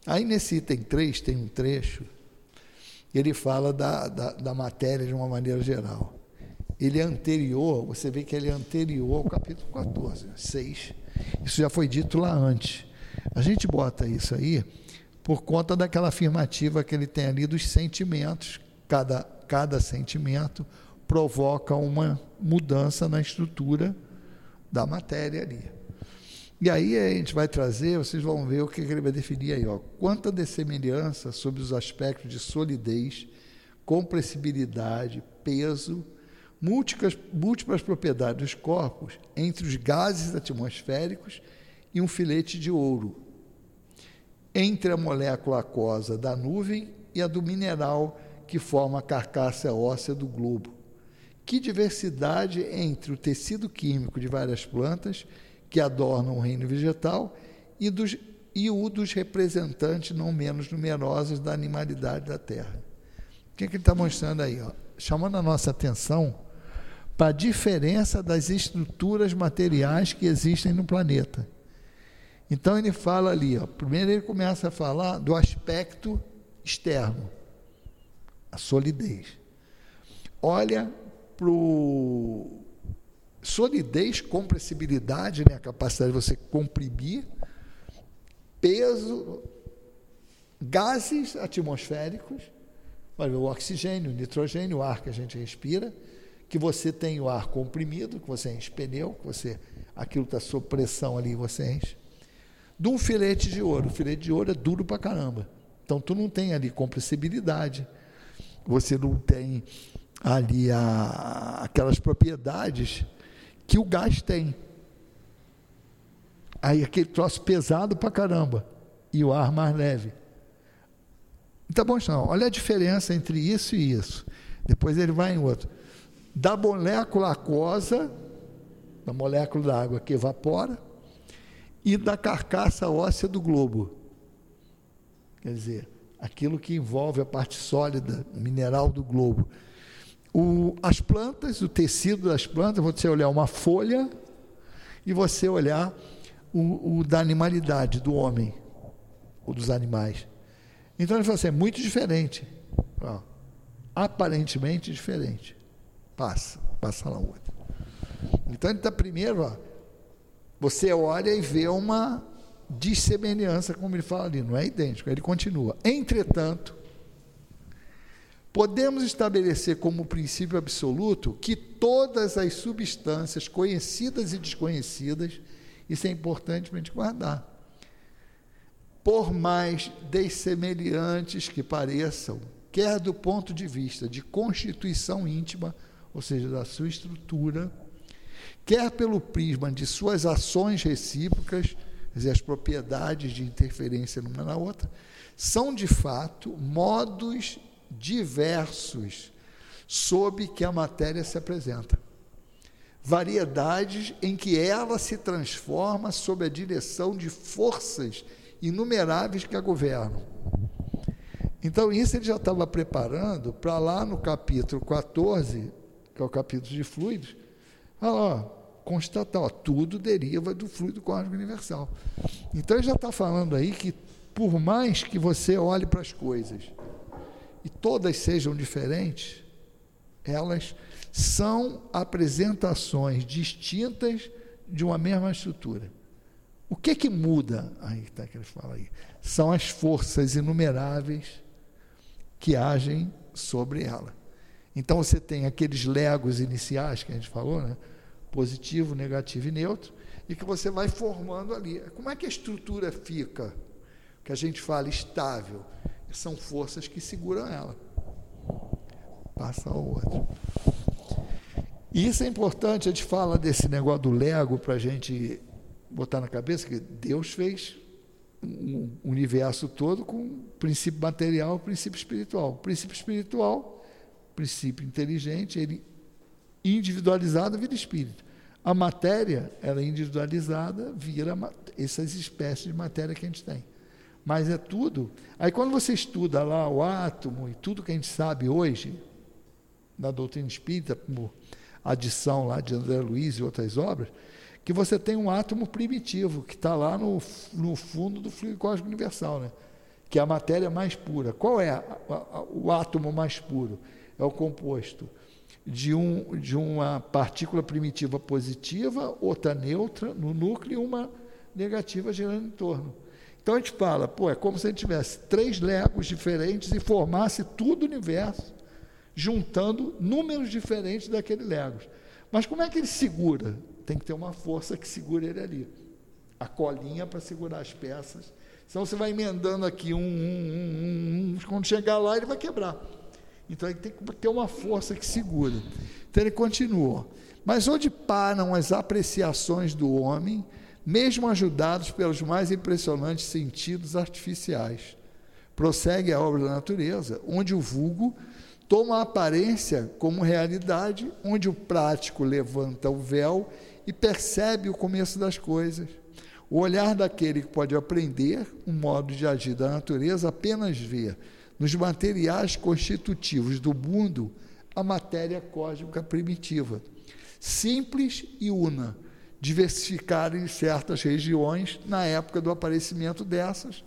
Aí nesse item 3 tem um trecho, ele fala da, da, da, matéria de uma maneira geral. Ele é anterior, você vê que ele é anterior ao capítulo 14, 6. Isso já foi dito lá antes. A gente bota isso aí por conta daquela afirmativa que ele tem ali dos sentimentos. Cada, cada sentimento provoca uma mudança na estrutura da matéria ali. E aí a gente vai trazer, vocês vão ver o que ele vai definir aí, ó. Quanta dessemelhança sobre os aspectos de solidez, compressibilidade, peso, múltiplas, múltiplas propriedades dos corpos entre os gases atmosféricos e um filete de ouro, entre a molécula aquosa da nuvem e a do mineral que forma a carcaça óssea do globo. Que diversidade entre o tecido químico de várias plantas que adornam o reino vegetal e, dos, e o dos representantes não menos numerosos da animalidade da terra. O que, é que ele está mostrando aí? Ó? Chamando a nossa atenção para a diferença das estruturas materiais que existem no planeta. Então ele fala ali, ó, primeiro ele começa a falar do aspecto externo, a solidez. Olha para o solidez, compressibilidade, né? a capacidade de você comprimir, peso, gases atmosféricos, o oxigênio, o nitrogênio, o ar que a gente respira, que você tem o ar comprimido, que você enche pneu, que você, aquilo está sob pressão ali, você enche. De um filete de ouro. O filete de ouro é duro para caramba. Então, tu não tem ali compressibilidade, você não tem ali a, aquelas propriedades que o gás tem. Aí aquele troço pesado para caramba e o ar mais leve. Tá bom, então, olha a diferença entre isso e isso. Depois ele vai em outro. Da molécula aquosa, da molécula da água que evapora, e da carcaça óssea do globo. Quer dizer, aquilo que envolve a parte sólida, mineral do globo. O, as plantas, o tecido das plantas, você olhar uma folha e você olhar o, o da animalidade, do homem, ou dos animais. Então ele falou assim, é muito diferente. Ó, aparentemente diferente. Passa, passa lá outra. Então ele está primeiro, ó, você olha e vê uma dissemelhança, como ele fala ali, não é idêntico. Ele continua. Entretanto, podemos estabelecer como princípio absoluto que todas as substâncias conhecidas e desconhecidas, isso é importante para a gente guardar, por mais dessemelhantes que pareçam, quer do ponto de vista de constituição íntima, ou seja, da sua estrutura, quer pelo prisma de suas ações recíprocas, dizer, as propriedades de interferência numa na outra, são de fato modos diversos sob que a matéria se apresenta. Variedades em que ela se transforma sob a direção de forças inumeráveis que a governam. Então, isso ele já estava preparando para lá no capítulo 14, que é o capítulo de fluidos, ó, constatar, ó, tudo deriva do fluido cósmico universal. Então ele já está falando aí que por mais que você olhe para as coisas e todas sejam diferentes, elas são apresentações distintas de uma mesma estrutura. O que que muda? Aí que ele fala aí. São as forças inumeráveis que agem sobre ela. Então você tem aqueles legos iniciais que a gente falou, né? positivo, negativo e neutro, e que você vai formando ali. Como é que a estrutura fica? Que a gente fala estável. São forças que seguram ela. Passa ao outro. E isso é importante, a gente fala desse negócio do Lego para a gente botar na cabeça que Deus fez um universo todo com princípio material, princípio espiritual. O princípio espiritual, princípio inteligente, ele individualizado vira espírito. A matéria, ela é individualizada, vira essas espécies de matéria que a gente tem. Mas é tudo. Aí quando você estuda lá o átomo e tudo que a gente sabe hoje, da doutrina espírita, como adição lá de André Luiz e outras obras, que você tem um átomo primitivo, que está lá no, no fundo do fluido cósmico universal, né? que é a matéria mais pura. Qual é a, a, o átomo mais puro? É o composto de, um, de uma partícula primitiva positiva, outra neutra no núcleo e uma negativa girando em torno. Então a gente fala, pô, é como se a gente tivesse três legos diferentes e formasse todo o universo, juntando números diferentes daqueles legos. Mas como é que ele segura? Tem que ter uma força que segure ele ali. A colinha para segurar as peças. Senão você vai emendando aqui um, um, um, um, quando chegar lá ele vai quebrar. Então ele tem que ter uma força que segura. Então ele continua. Mas onde param as apreciações do homem, mesmo ajudados pelos mais impressionantes sentidos artificiais? Prossegue a obra da natureza, onde o vulgo toma a aparência como realidade, onde o prático levanta o véu e percebe o começo das coisas. O olhar daquele que pode aprender um modo de agir da natureza apenas vê nos materiais constitutivos do mundo a matéria cósmica primitiva, simples e una, diversificada em certas regiões na época do aparecimento dessas,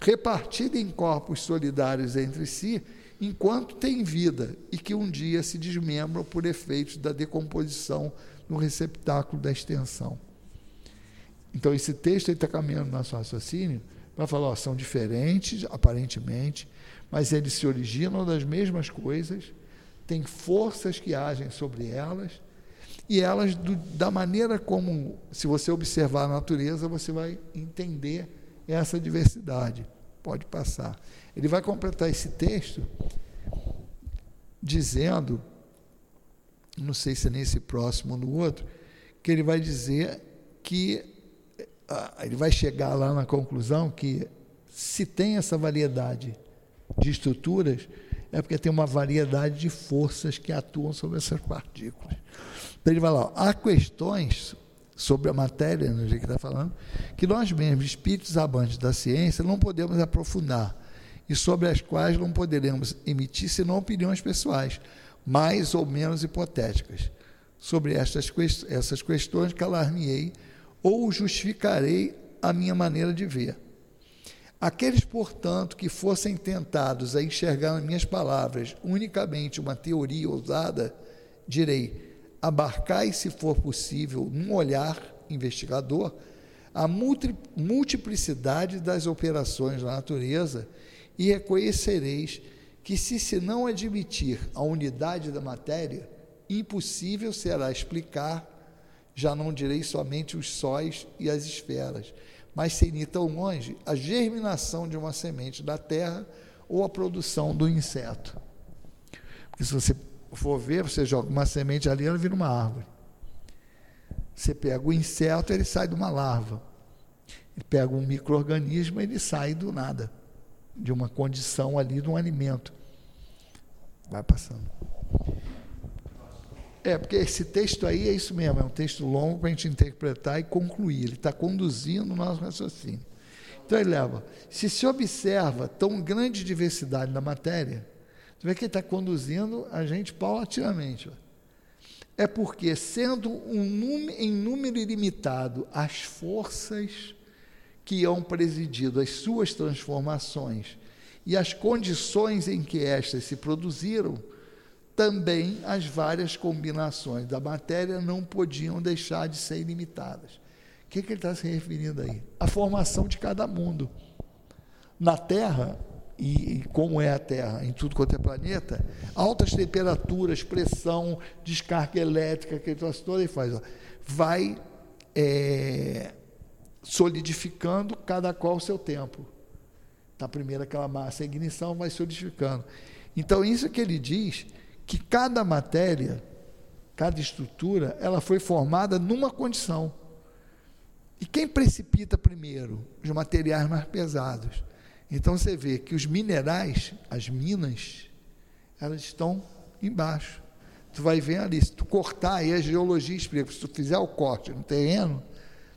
repartida em corpos solidários entre si, enquanto tem vida e que um dia se desmembram por efeitos da decomposição no receptáculo da extensão. Então, esse texto está caminhando no nosso raciocínio para falar, ó, são diferentes, aparentemente, mas eles se originam das mesmas coisas, têm forças que agem sobre elas, e elas, do, da maneira como, se você observar a natureza, você vai entender essa diversidade. Pode passar. Ele vai completar esse texto dizendo, não sei se é nesse próximo ou no outro, que ele vai dizer que ah, ele vai chegar lá na conclusão que se tem essa variedade de estruturas, é porque tem uma variedade de forças que atuam sobre essas partículas. Então ele vai lá, há questões sobre a matéria, no jeito que está falando, que nós mesmos, espíritos amantes da ciência, não podemos aprofundar e sobre as quais não poderemos emitir senão opiniões pessoais, mais ou menos hipotéticas. Sobre estas essas questões calar-me-ei ou justificarei a minha maneira de ver. Aqueles, portanto, que fossem tentados a enxergar nas minhas palavras unicamente uma teoria ousada, direi: abarcai, se for possível, num olhar investigador, a multiplicidade das operações da natureza e reconhecereis que, se se não admitir a unidade da matéria, impossível será explicar, já não direi somente os sóis e as esferas, mas sem ir tão longe, a germinação de uma semente da terra ou a produção do inseto. Porque se você for ver, você joga uma semente ali, ela vira uma árvore. Você pega o inseto, ele sai de uma larva. Ele pega um microorganismo, ele sai do nada, de uma condição ali de um alimento. Vai passando. É, porque esse texto aí é isso mesmo, é um texto longo para a gente interpretar e concluir. Ele está conduzindo o nosso raciocínio. Então ele leva, se se observa tão grande diversidade na matéria, você vê que ele está conduzindo a gente paulatinamente. É porque, sendo um em número ilimitado as forças que hão presidido as suas transformações e as condições em que estas se produziram, também as várias combinações da matéria não podiam deixar de ser ilimitadas. O que, que ele está se referindo aí? A formação de cada mundo. Na Terra, e, como é a Terra em tudo quanto é planeta, altas temperaturas, pressão, descarga elétrica, que ele trouxe toda e faz, ó, vai é, solidificando cada qual o seu tempo. Na primeira, aquela massa, a ignição vai solidificando. Então, isso que ele diz que cada matéria, cada estrutura, ela foi formada numa condição. E quem precipita primeiro? Os materiais mais pesados. Então você vê que os minerais, as minas, elas estão embaixo. Tu vai ver ali, se tu cortar, aí a geologia explica, se tu fizer o corte no terreno,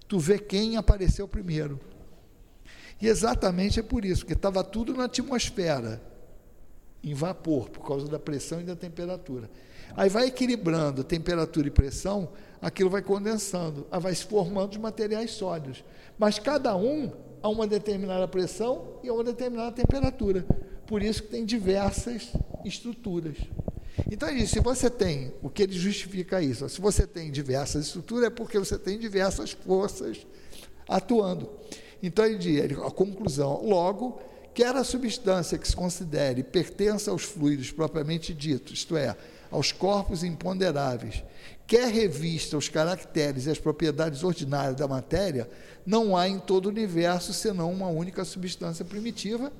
tu vê quem apareceu primeiro. E exatamente é por isso, porque estava tudo na atmosfera em vapor, por causa da pressão e da temperatura. Aí vai equilibrando temperatura e pressão, aquilo vai condensando, aí vai se formando os materiais sólidos. Mas cada um a uma determinada pressão e a uma determinada temperatura. Por isso que tem diversas estruturas. Então, é isso. Se você tem, o que ele justifica isso? Se você tem diversas estruturas, é porque você tem diversas forças atuando. Então, ele diz, a conclusão, logo, quer a substância que se considere pertença aos fluidos propriamente ditos, isto é, aos corpos imponderáveis, quer revista os caracteres e as propriedades ordinárias da matéria, não há em todo o universo senão uma única substância primitiva,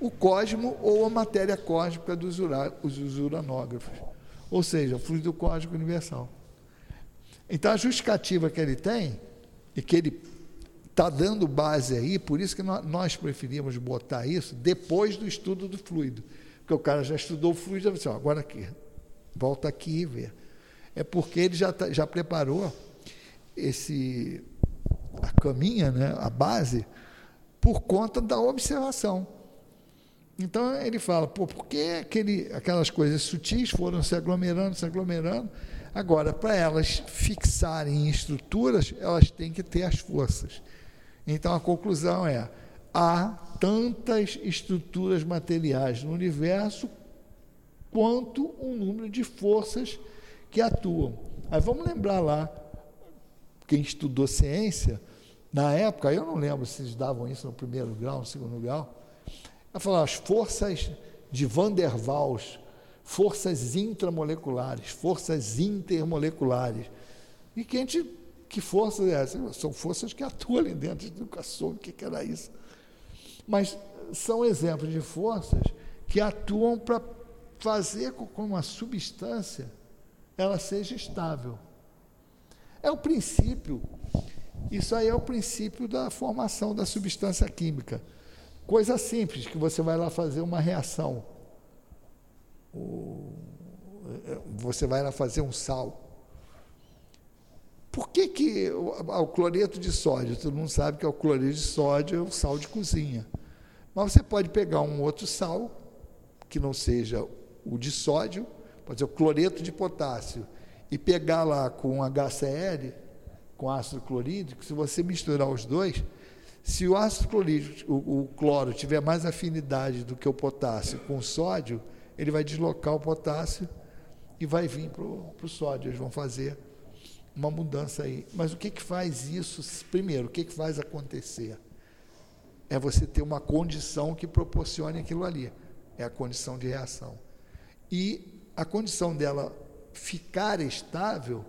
o cosmo ou a matéria cósmica dos, uranógrafos, ou seja, o fluido cósmico universal. Então, a justificativa que ele tem, e que ele está dando base aí, por isso que nós preferimos botar isso depois do estudo do fluido. Porque o cara já estudou o fluido, já disse, ó, agora aqui, volta aqui e vê. É porque ele já, tá, já preparou esse a caminha, né, a base, por conta da observação. Então ele fala, pô, por que aquele, aquelas coisas sutis foram se aglomerando, se aglomerando? Agora, para elas fixarem em estruturas, elas têm que ter as forças. Então a conclusão é: há tantas estruturas materiais no universo quanto um número de forças que atuam. Aí vamos lembrar lá, quem estudou ciência, na época, eu não lembro se eles davam isso no primeiro grau, no segundo grau, ela falou as forças de Van der Waals, forças intramoleculares, forças intermoleculares. E que a gente que forças é essa? São forças que atuam ali dentro de educação. O que, era isso? Mas são exemplos de forças que atuam para fazer com que uma substância ela seja estável. É o princípio, isso aí é o princípio da formação da substância química. Coisa simples, que você vai lá fazer uma reação. Você vai lá fazer um sal. Por que, que o, o cloreto de sódio? Todo mundo sabe que é o cloreto de sódio é o sal de cozinha. Mas você pode pegar um outro sal, que não seja o de sódio, pode ser o cloreto de potássio, e pegar lá com HCl, com ácido clorídrico, se você misturar os dois, Se o ácido clorídrico, o, o cloro, tiver mais afinidade do que o potássio com o sódio, ele vai deslocar o potássio e vai vir para o sódio. Eles vão fazer uma mudança aí. Mas o que, que faz isso? Primeiro, o que, que faz acontecer? É você ter uma condição que proporcione aquilo ali. É a condição de reação. E a condição dela ficar estável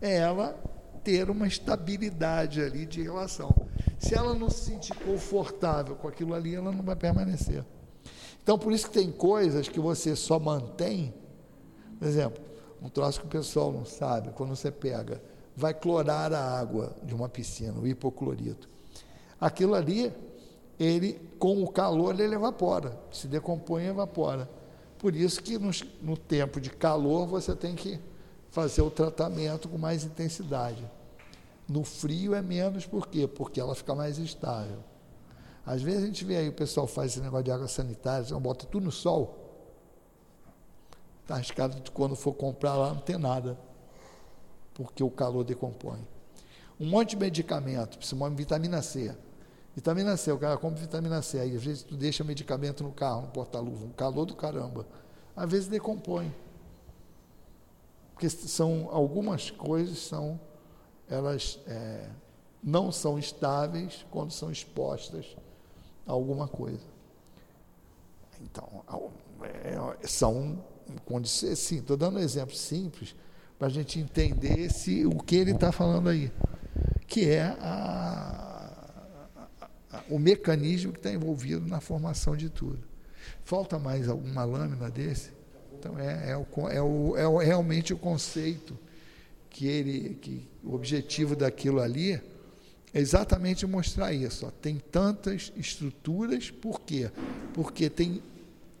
é ela ter uma estabilidade ali de relação. Se ela não se sentir confortável com aquilo ali, ela não vai permanecer. Então, por isso que tem coisas que você só mantém, por exemplo, um troço que o pessoal não sabe, quando você pega, vai clorar a água de uma piscina, o hipoclorito. Aquilo ali, ele, com o calor, ele evapora, se decompõe e evapora. Por isso que no, no tempo de calor você tem que fazer o tratamento com mais intensidade. No frio é menos, por quê? Porque ela fica mais estável. Às vezes a gente vê aí o pessoal faz esse negócio de água sanitária, bota tudo no sol. Está arriscado de quando for comprar lá não ter nada, porque o calor decompõe. Um monte de medicamento, principalmente vitamina C. Vitamina C, o cara compra vitamina C, aí às vezes tu deixa medicamento no carro, no porta-luva, um calor do caramba. Às vezes decompõe. Porque são algumas coisas são elas é, não são estáveis quando são expostas a alguma coisa. Então, é, são condições. Sim, estou dando um exemplo simples para a gente entender esse, o que ele está falando aí, que é a, a, a, o mecanismo que está envolvido na formação de tudo. Falta mais alguma lâmina desse? Então, é, é, o, é, o, é o, realmente o conceito que ele, que o objetivo daquilo ali é exatamente mostrar isso. Ó. Tem tantas estruturas, por quê? Porque tem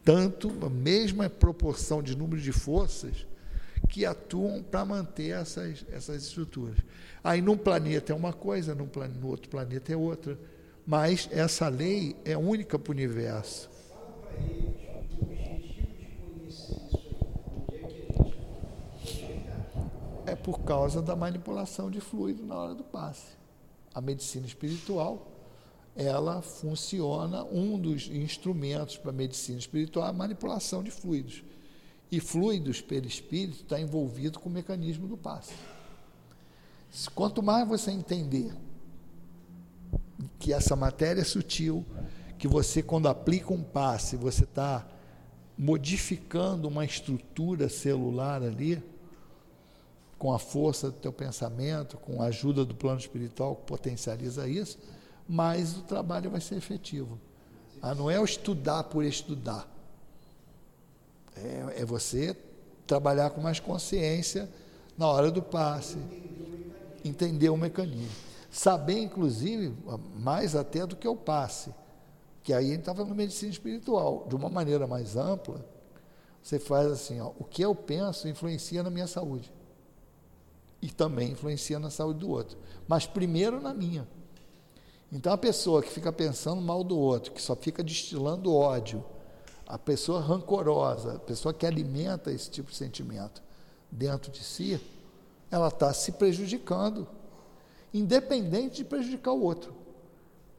tanto, a mesma proporção de número de forças que atuam para manter essas, essas estruturas. Aí num planeta é uma coisa, num plan, no outro planeta é outra. Mas essa lei é única para o universo. É por causa da manipulação de fluido na hora do passe. A medicina espiritual ela funciona, um dos instrumentos para a medicina espiritual é a manipulação de fluidos. E fluidos pelo espírito está envolvido com o mecanismo do passe. Quanto mais você entender que essa matéria é sutil, que você, quando aplica um passe, você está modificando uma estrutura celular ali, com a força do teu pensamento, com a ajuda do plano espiritual que potencializa isso, mais o trabalho vai ser efetivo. Ah, não é o estudar por estudar. É, é você trabalhar com mais consciência na hora do passe, entender o mecanismo. Saber, inclusive, mais até do que o passe, que aí a gente está falando medicina espiritual, de uma maneira mais ampla, você faz assim, ó, o que eu penso influencia na minha saúde. E também influencia na saúde do outro. Mas primeiro na minha. Então, a pessoa que fica pensando mal do outro, que só fica destilando ódio, a pessoa rancorosa, a pessoa que alimenta esse tipo de sentimento dentro de si, ela está se prejudicando, independente de prejudicar o outro.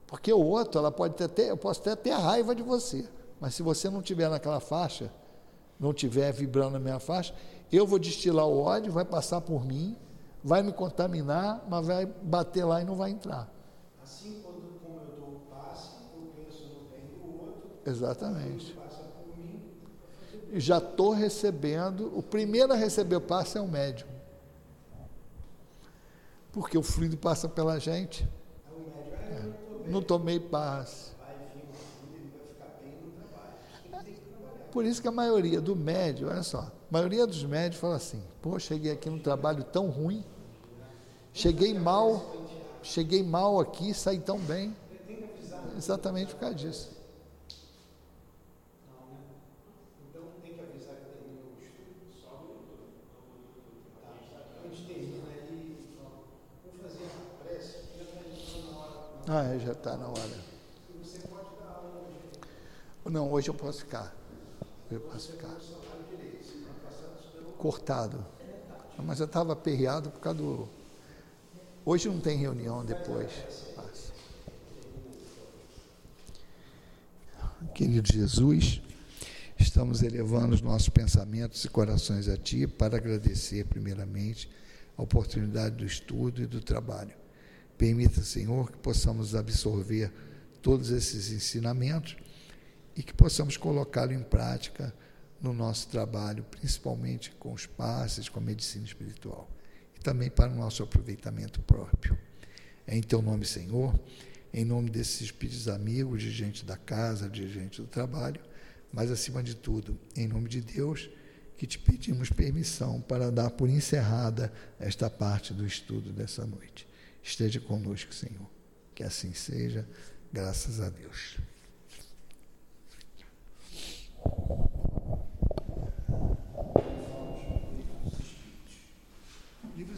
Porque o outro, ela pode ter, até, eu posso até ter raiva de você, mas se você não tiver naquela faixa, não tiver vibrando na minha faixa, eu vou destilar o ódio, vai passar por mim, vai me contaminar, mas vai bater lá e não vai entrar. Assim Exatamente. Já estou recebendo, o primeiro a receber o passe é o médium. Porque o fluido passa pela gente. É. Não tomei passe. Por isso que a maioria do médio, olha só, a maioria dos médios fala assim, pô, cheguei aqui num trabalho tão ruim, cheguei mal, cheguei mal aqui, saí tão bem. Exatamente por causa disso. Ah, é, já está na hora. Não, hoje eu posso ficar. Eu posso ficar. Cortado. Mas eu estava aperreado por causa do. Hoje não tem reunião depois. Querido Jesus, estamos elevando os nossos pensamentos e corações a Ti para agradecer, primeiramente, a oportunidade do estudo e do trabalho. Permita, Senhor, que possamos absorver todos esses ensinamentos e que possamos colocá-lo em prática no nosso trabalho, principalmente com os passes, com a medicina espiritual também para o nosso aproveitamento próprio. É em Teu nome, Senhor em nome desses espíritos amigos, de gente da casa, de gente do trabalho, mas acima de tudo, em nome de Deus, que te pedimos permissão para dar por encerrada esta parte do estudo dessa noite. Esteja conosco, Senhor. Que assim seja, graças a Deus.